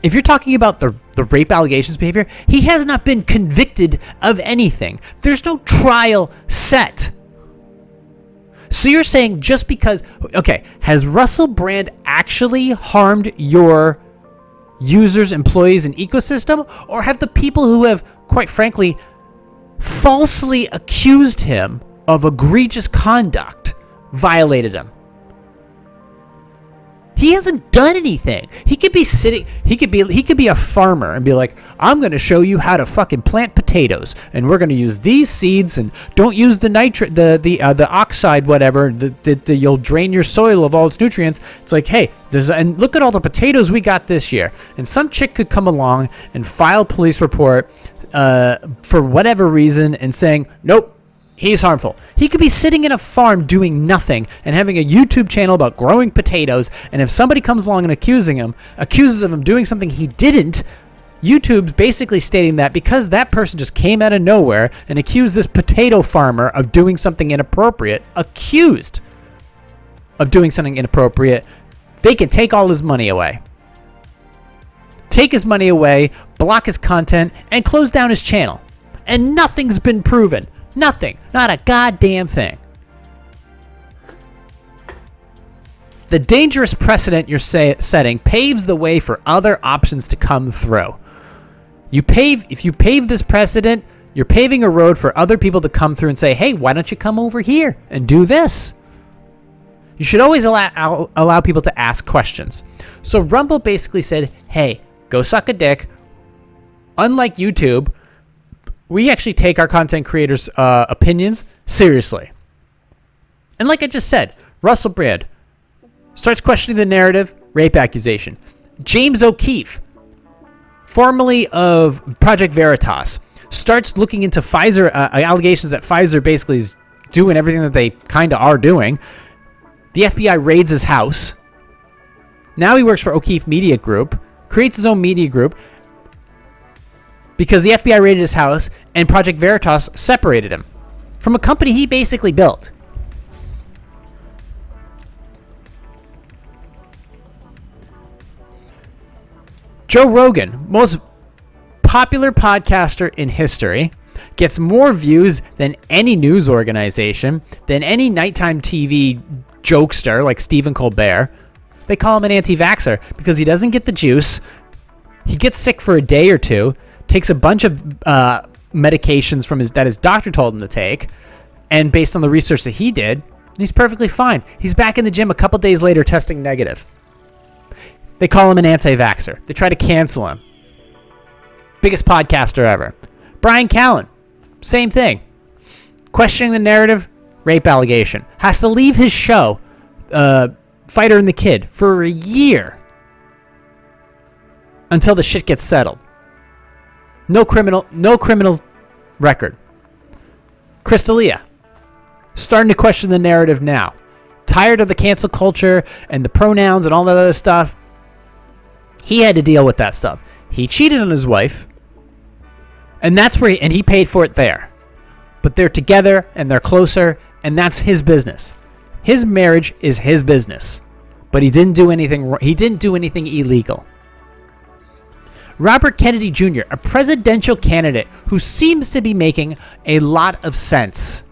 if you're talking about the the rape allegations behavior, he has not been convicted of anything. There's no trial set. So you're saying just because okay, has Russell Brand actually harmed your users, employees, and ecosystem, or have the people who have, quite frankly, falsely accused him of egregious conduct violated him? He hasn't done anything. He could be sitting. He could be. He could be a farmer and be like, "I'm going to show you how to fucking plant potatoes, and we're going to use these seeds, and don't use the nitrate, the the uh, the oxide, whatever. The, you'll drain your soil of all its nutrients. It's like, hey, there's and look at all the potatoes we got this year. And some chick could come along and file police report uh, for whatever reason and saying, nope, He's harmful. He could be sitting in a farm doing nothing and having a YouTube channel about growing potatoes, and if somebody comes along and accusing him, accuses of him doing something he didn't, YouTube's basically stating that because that person just came out of nowhere and accused this potato farmer of doing something inappropriate, accused of doing something inappropriate, they can take all his money away. Take his money away, block his content, and close down his channel. And nothing's been proven. Nothing. Not a goddamn thing. The dangerous precedent you're say, setting paves the way for other options to come through. You pave if you pave this precedent, you're paving a road for other people to come through and say, "Hey, why don't you come over here and do this?" You should always allow allow people to ask questions. So Rumble basically said, "Hey, go suck a dick." Unlike YouTube, we actually take our content creators' uh, opinions seriously. And like I just said, Russell Brand starts questioning the narrative, rape accusation. James O'Keefe, formerly of Project Veritas, starts looking into Pfizer uh, allegations that Pfizer basically is doing everything that they kind of are doing. The FBI raids his house. Now he works for O'Keefe Media Group, creates his own media group, because the FBI raided his house and Project Veritas separated him from a company he basically built. Joe Rogan, most popular podcaster in history, gets more views than any news organization, than any nighttime TV jokester like Stephen Colbert. They call him an anti vaxxer because he doesn't get the juice. He gets sick for a day or two, takes a bunch of uh, medications from his that his doctor told him to take, and based on the research that he did, he's perfectly fine. He's back in the gym a couple days later testing negative. They call him an anti-vaxxer. They try to cancel him. Biggest podcaster ever. Bryan Callen, same thing. Questioning the narrative, rape allegation. Has to leave his show, uh, Fighter and the Kid, for a year until the shit gets settled. No criminal, no criminal record. Chris D'Elia, starting to question the narrative now. Tired of the cancel culture and the pronouns and all that other stuff. He had to deal with that stuff. He cheated on his wife, and that's where he, and he paid for it there. But they're together and they're closer, and that's his business. His marriage is his business. But he didn't do anything. He didn't do anything illegal. Robert Kennedy Jr., a presidential candidate who seems to be making a lot of sense.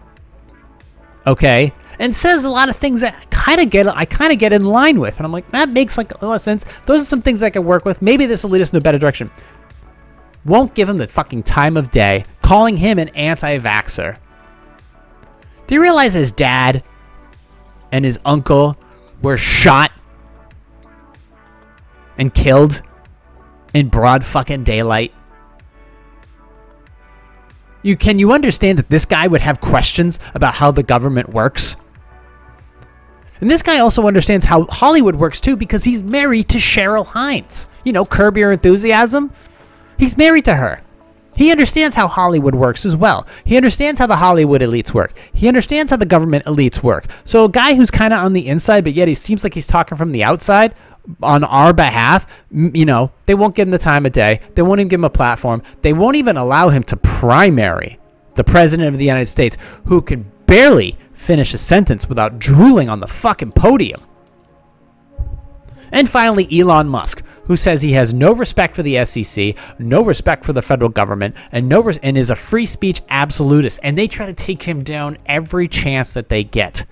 Okay? And says a lot of things that kind of get I kind of get in line with. And I'm like, that makes like a lot of sense. Those are some things I can work with. Maybe this will lead us in a better direction. Won't give him the fucking time of day, calling him an anti-vaxxer. Do you realize his dad and his uncle were shot and killed in broad fucking daylight. You can you understand that this guy would have questions about how the government works? And this guy also understands how Hollywood works too because he's married to Cheryl Hines. You know, Curb Your Enthusiasm. He's married to her. He understands how Hollywood works as well. He understands how the Hollywood elites work. He understands how the government elites work. So a guy who's kind of on the inside, but yet he seems like he's talking from the outside on our behalf, you know, they won't give him the time of day. They won't even give him a platform. They won't even allow him to primary the president of the United States, who can barely finish a sentence without drooling on the fucking podium. And finally, Elon Musk, who says he has no respect for the SEC, no respect for the federal government, and no res- and is a free speech absolutist. And they try to take him down every chance that they get.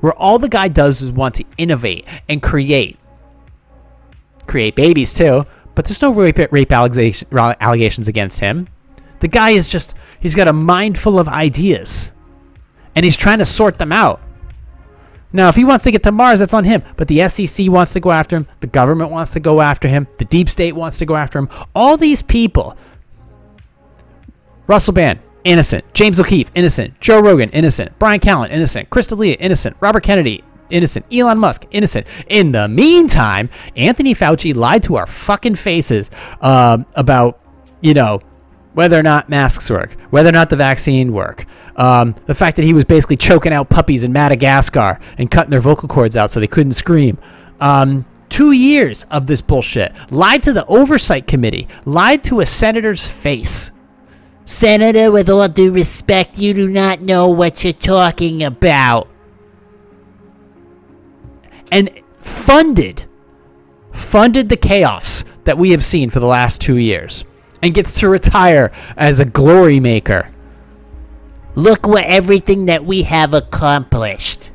where all the guy does is want to innovate and create. Create babies too, but there's no rape, rape allegations against him. The guy is just, he's got a mind full of ideas. And he's trying to sort them out. Now, if he wants to get to Mars, that's on him. But the SEC wants to go after him. The government wants to go after him. The deep state wants to go after him. All these people. Russell Brand, innocent. James O'Keefe, innocent. Joe Rogan, innocent. Bryan Callen, innocent. Chris D'Elia, innocent. Robert Kennedy, innocent. Elon Musk, innocent. In the meantime, Anthony Fauci lied to our fucking faces uh, about, you know, whether or not masks work, whether or not the vaccine work, um, the fact that he was basically choking out puppies in Madagascar and cutting their vocal cords out so they couldn't scream. Um, two years of this bullshit. Lied to the oversight committee. Lied to a senator's face. Senator, with all due respect, you do not know what you're talking about. And funded, funded the chaos that we have seen for the last two years and gets to retire as a glory maker. Look what everything that we have accomplished.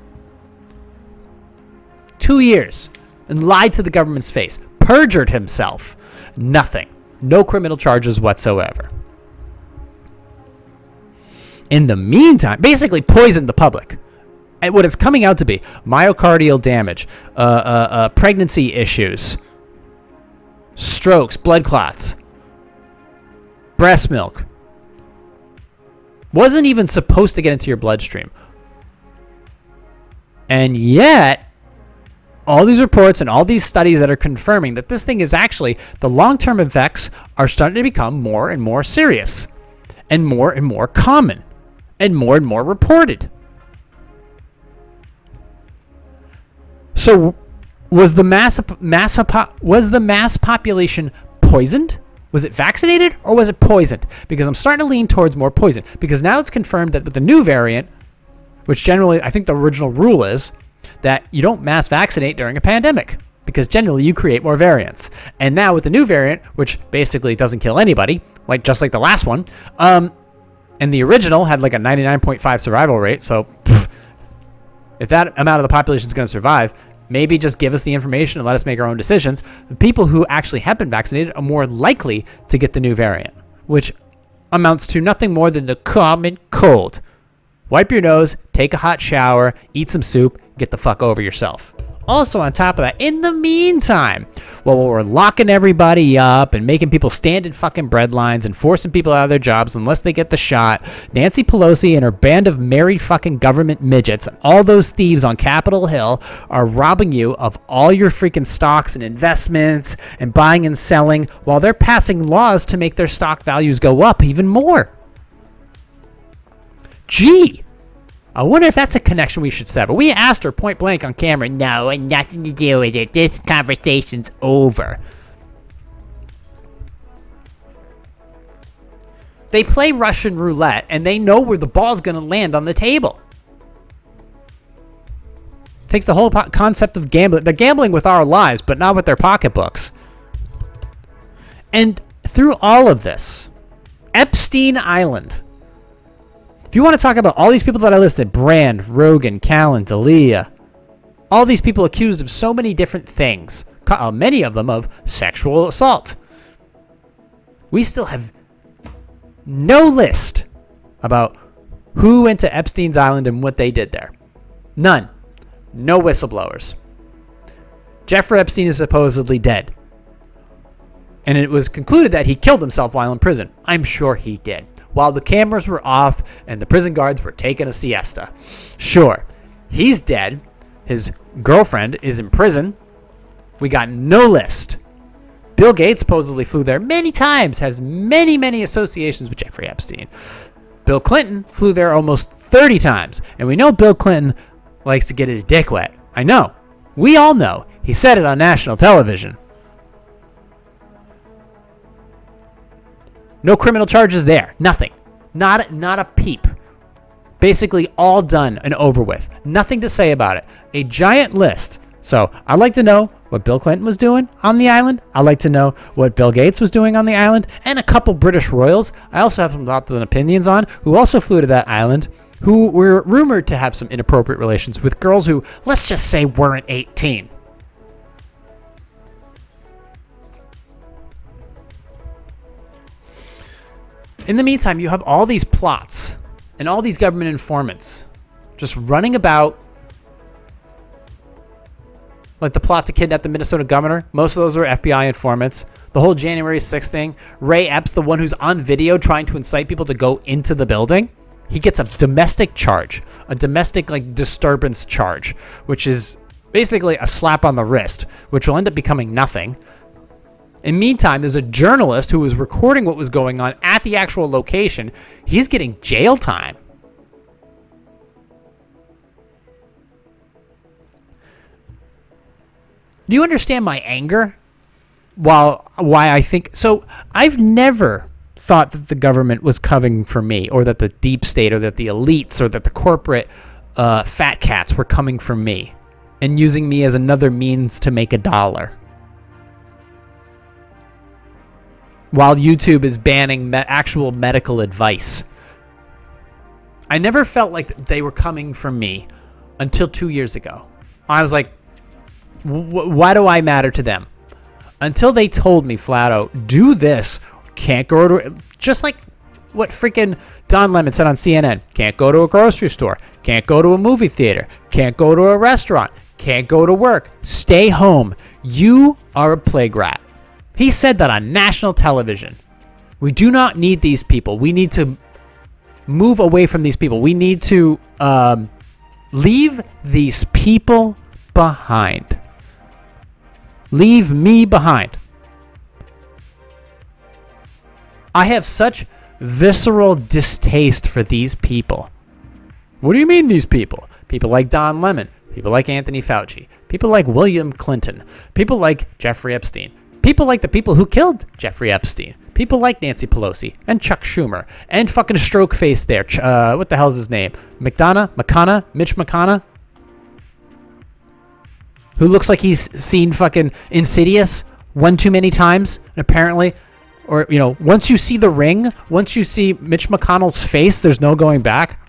Two years and lied to the government's face, perjured himself. Nothing. No criminal charges whatsoever. In the meantime, basically poisoned the public. And what it's coming out to be myocardial damage, uh, uh, uh, pregnancy issues, strokes, blood clots, breast milk. Wasn't even supposed to get into your bloodstream. And yet, all these reports and all these studies that are confirming that this thing is actually, the long term effects are starting to become more and more serious, and more and more common, and more and more reported. So, was the mass, mass was the mass population poisoned? Was it vaccinated or was it poisoned? Because I'm starting to lean towards more poison. Because now it's confirmed that with the new variant, which generally I think the original rule is that you don't mass vaccinate during a pandemic because generally you create more variants. And now with the new variant, which basically doesn't kill anybody, like just like the last one, um, and the original had like a 99.5 survival rate, so pff, if that amount of the population is going to survive, maybe just give us the information and let us make our own decisions. The people who actually have been vaccinated are more likely to get the new variant, which amounts to nothing more than the common cold. Wipe your nose, take a hot shower, eat some soup, get the fuck over yourself. Also, on top of that, in the meantime, while we're locking everybody up and making people stand in fucking bread lines and forcing people out of their jobs unless they get the shot, Nancy Pelosi and her band of married fucking government midgets, all those thieves on Capitol Hill, are robbing you of all your freaking stocks and investments and buying and selling while they're passing laws to make their stock values go up even more. Gee, I wonder if that's a connection we should sever. We asked her point blank on camera. No, and nothing to do with it. This conversation's over. They play Russian roulette, and they know where the ball's going to land on the table. Takes the whole po- concept of gambling. They're gambling with our lives, but not with their pocketbooks. And through all of this, Epstein Island if you want to talk about all these people that I listed, Brand, Rogan, Callen, D'Elia, all these people accused of so many different things, uh, many of them of sexual assault. We still have no list about who went to Epstein's Island and what they did there. None. No whistleblowers. Jeffrey Epstein is supposedly dead. And it was concluded that he killed himself while in prison. I'm sure he did while the cameras were off and the prison guards were taking a siesta. Sure, he's dead. His girlfriend is in prison. We got no list. Bill Gates supposedly flew there many times, has many, many associations with Jeffrey Epstein. Bill Clinton flew there almost 30 times, and we know Bill Clinton likes to get his dick wet. I know. We all know. He said it on national television. No criminal charges there. Nothing. Not not a peep. Basically all done and over with. Nothing to say about it. A giant list. So I'd like to know what Bill Clinton was doing on the island. I'd like to know what Bill Gates was doing on the island, and a couple British royals. I also have some thoughts and opinions on who also flew to that island, who were rumored to have some inappropriate relations with girls who, let's just say, weren't 18. In the meantime, you have all these plots and all these government informants just running about like the plot to kidnap the Minnesota governor. Most of those were FBI informants. The whole January 6th thing. Ray Epps, the one who's on video trying to incite people to go into the building, he gets a domestic charge, a domestic like disturbance charge, which is basically a slap on the wrist, which will end up becoming nothing. In meantime, there's a journalist who was recording what was going on at the actual location. He's getting jail time. Do you understand my anger? While why I think so, I've never thought that the government was coming for me, or that the deep state, or that the elites, or that the corporate uh, fat cats were coming for me and using me as another means to make a dollar. While YouTube is banning me- actual medical advice. I never felt like they were coming for me until two years ago. I was like, why do I matter to them? Until they told me flat out, do this. Can't go to just like what freaking Don Lemon said on CNN. Can't go to a grocery store. Can't go to a movie theater. Can't go to a restaurant. Can't go to work. Stay home. You are a plague rat. He said that on national television. We do not need these people. We need to move away from these people. We need to um, leave these people behind. Leave me behind. I have such visceral distaste for these people. What do you mean, these people? People like Don Lemon, people like Anthony Fauci, people like William Clinton, people like Jeffrey Epstein, people like the people who killed Jeffrey Epstein, people like Nancy Pelosi and Chuck Schumer and fucking stroke face there. Uh, what the hell's his name? McDonough? McConnell? Mitch McConnell? Who looks like he's seen fucking Insidious one too many times, apparently or you know, once you see the ring, once you see Mitch McConnell's face, there's no going back.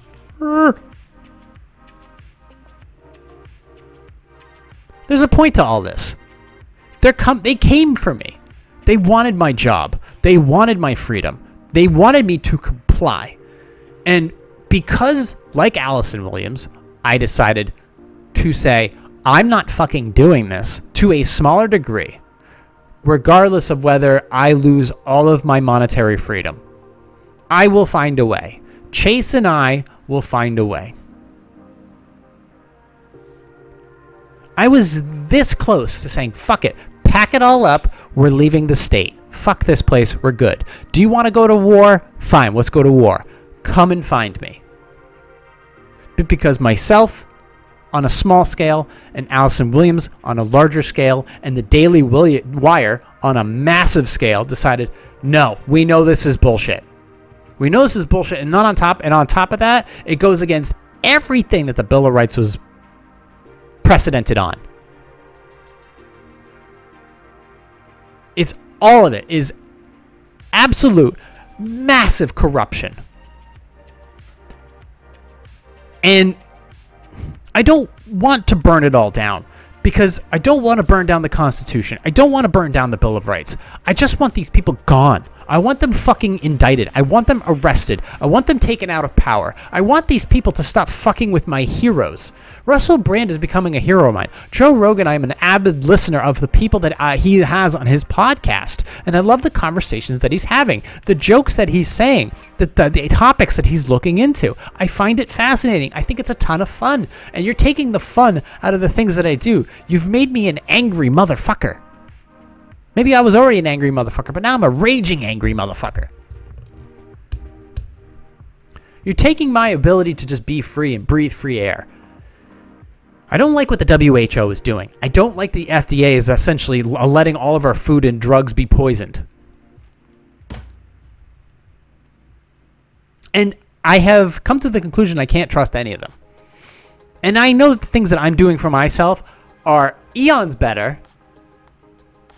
There's a point to all this. They're they came for me. They wanted my job. They wanted my freedom. They wanted me to comply. And because like Allison Williams, I decided to say I'm not fucking doing this to a smaller degree regardless of whether I lose all of my monetary freedom. I will find a way. Chase and I will find a way. I was this close to saying, fuck it, pack it all up, we're leaving the state. Fuck this place, we're good. Do you want to go to war? Fine, let's go to war. Come and find me. But because myself on a small scale, and Allison Williams on a larger scale, and the Daily Wire on a massive scale decided, no, we know this is bullshit. We know this is bullshit, and not on top, and on top of that, it goes against everything that the Bill of Rights was precedented on. It's all of it is absolute massive corruption. And I don't want to burn it all down because I don't want to burn down the Constitution. I don't want to burn down the Bill of Rights. I just want these people gone. I want them fucking indicted. I want them arrested. I want them taken out of power. I want these people to stop fucking with my heroes. Russell Brand is becoming a hero of mine. Joe Rogan, I am an avid listener of the people that uh, he has on his podcast, and I love the conversations that he's having, the jokes that he's saying, the, the, the topics that he's looking into. I find it fascinating. I think it's a ton of fun, and you're taking the fun out of the things that I do. You've made me an angry motherfucker. Maybe I was already an angry motherfucker, but now I'm a raging angry motherfucker. You're taking my ability to just be free and breathe free air. I don't like what the WHO is doing. I don't like the FDA is essentially uh, letting all of our food and drugs be poisoned. And I have come to the conclusion I can't trust any of them. And I know that the things that I'm doing for myself are eons better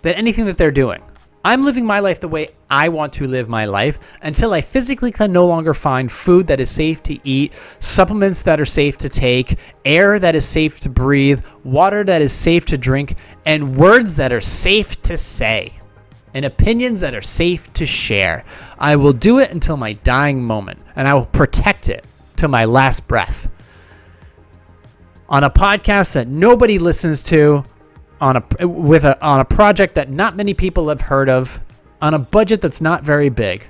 than anything that they're doing. I'm living my life the way I want to live my life until I physically can no longer find food that is safe to eat, supplements that are safe to take, air that is safe to breathe, water that is safe to drink, and words that are safe to say, and opinions that are safe to share. I will do it until my dying moment, and I will protect it to my last breath. On a podcast that nobody listens to, on a with a on a project that not many people have heard of, on a budget that's not very big.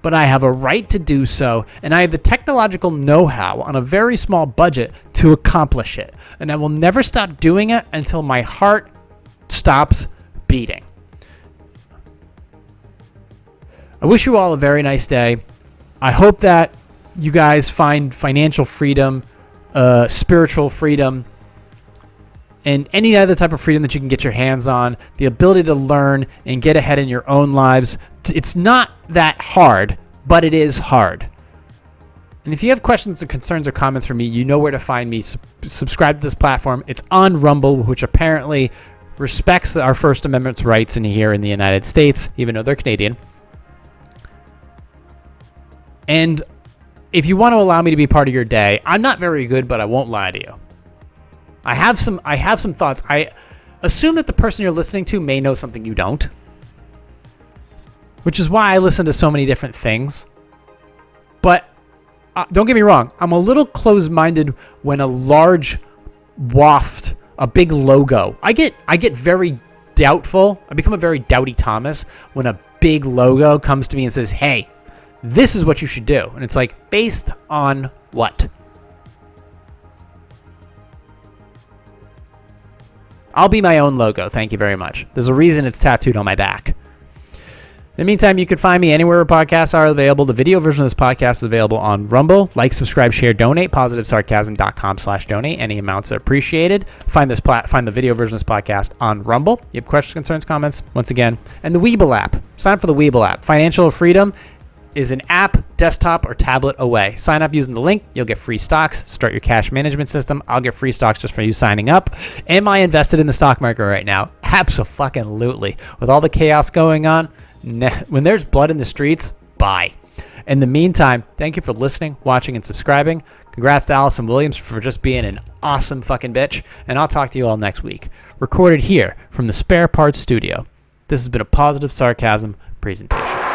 But I have a right to do so, and I have the technological know-how on a very small budget to accomplish it. And I will never stop doing it until my heart stops beating. I wish you all a very nice day. I hope that you guys find financial freedom, uh, spiritual freedom, and any other type of freedom that you can get your hands on, the ability to learn and get ahead in your own lives. It's not that hard, but it is hard. And if you have questions or concerns or comments for me, you know where to find me. subscribe to this platform. It's on Rumble, which apparently respects our First Amendment's rights in here in the United States, even though they're Canadian. And if you want to allow me to be part of your day, I'm not very good, but I won't lie to you. I have some I have some thoughts. I assume that the person you're listening to may know something you don't. Which is why I listen to so many different things. But uh, don't get me wrong, I'm a little closed-minded when a large waft, a big logo. I get I get very doubtful. I become a very doubty Thomas when a big logo comes to me and says, "Hey, this is what you should do." And it's like, "Based on what?" I'll be my own logo. Thank you very much. There's a reason it's tattooed on my back. In the meantime, you can find me anywhere podcasts are available. The video version of this podcast is available on Rumble. Like, subscribe, share, donate. PositiveSarcasm.com slash donate. Any amounts are appreciated. Find this plat- find the video version of this podcast on Rumble. You have questions, concerns, comments, once again. And the Webull app. Sign up for the Webull app. Financial freedom is an app, desktop, or tablet away. Sign up using the link. You'll get free stocks. Start your cash management system. I'll get free stocks just for you signing up. Am I invested in the stock market right now? Absolutely. With all the chaos going on, when there's blood in the streets, buy. In the meantime, thank you for listening, watching, and subscribing. Congrats to Allison Williams for just being an awesome fucking bitch. And I'll talk to you all next week. Recorded here from the Spare Parts Studio. This has been a positive sarcasm presentation.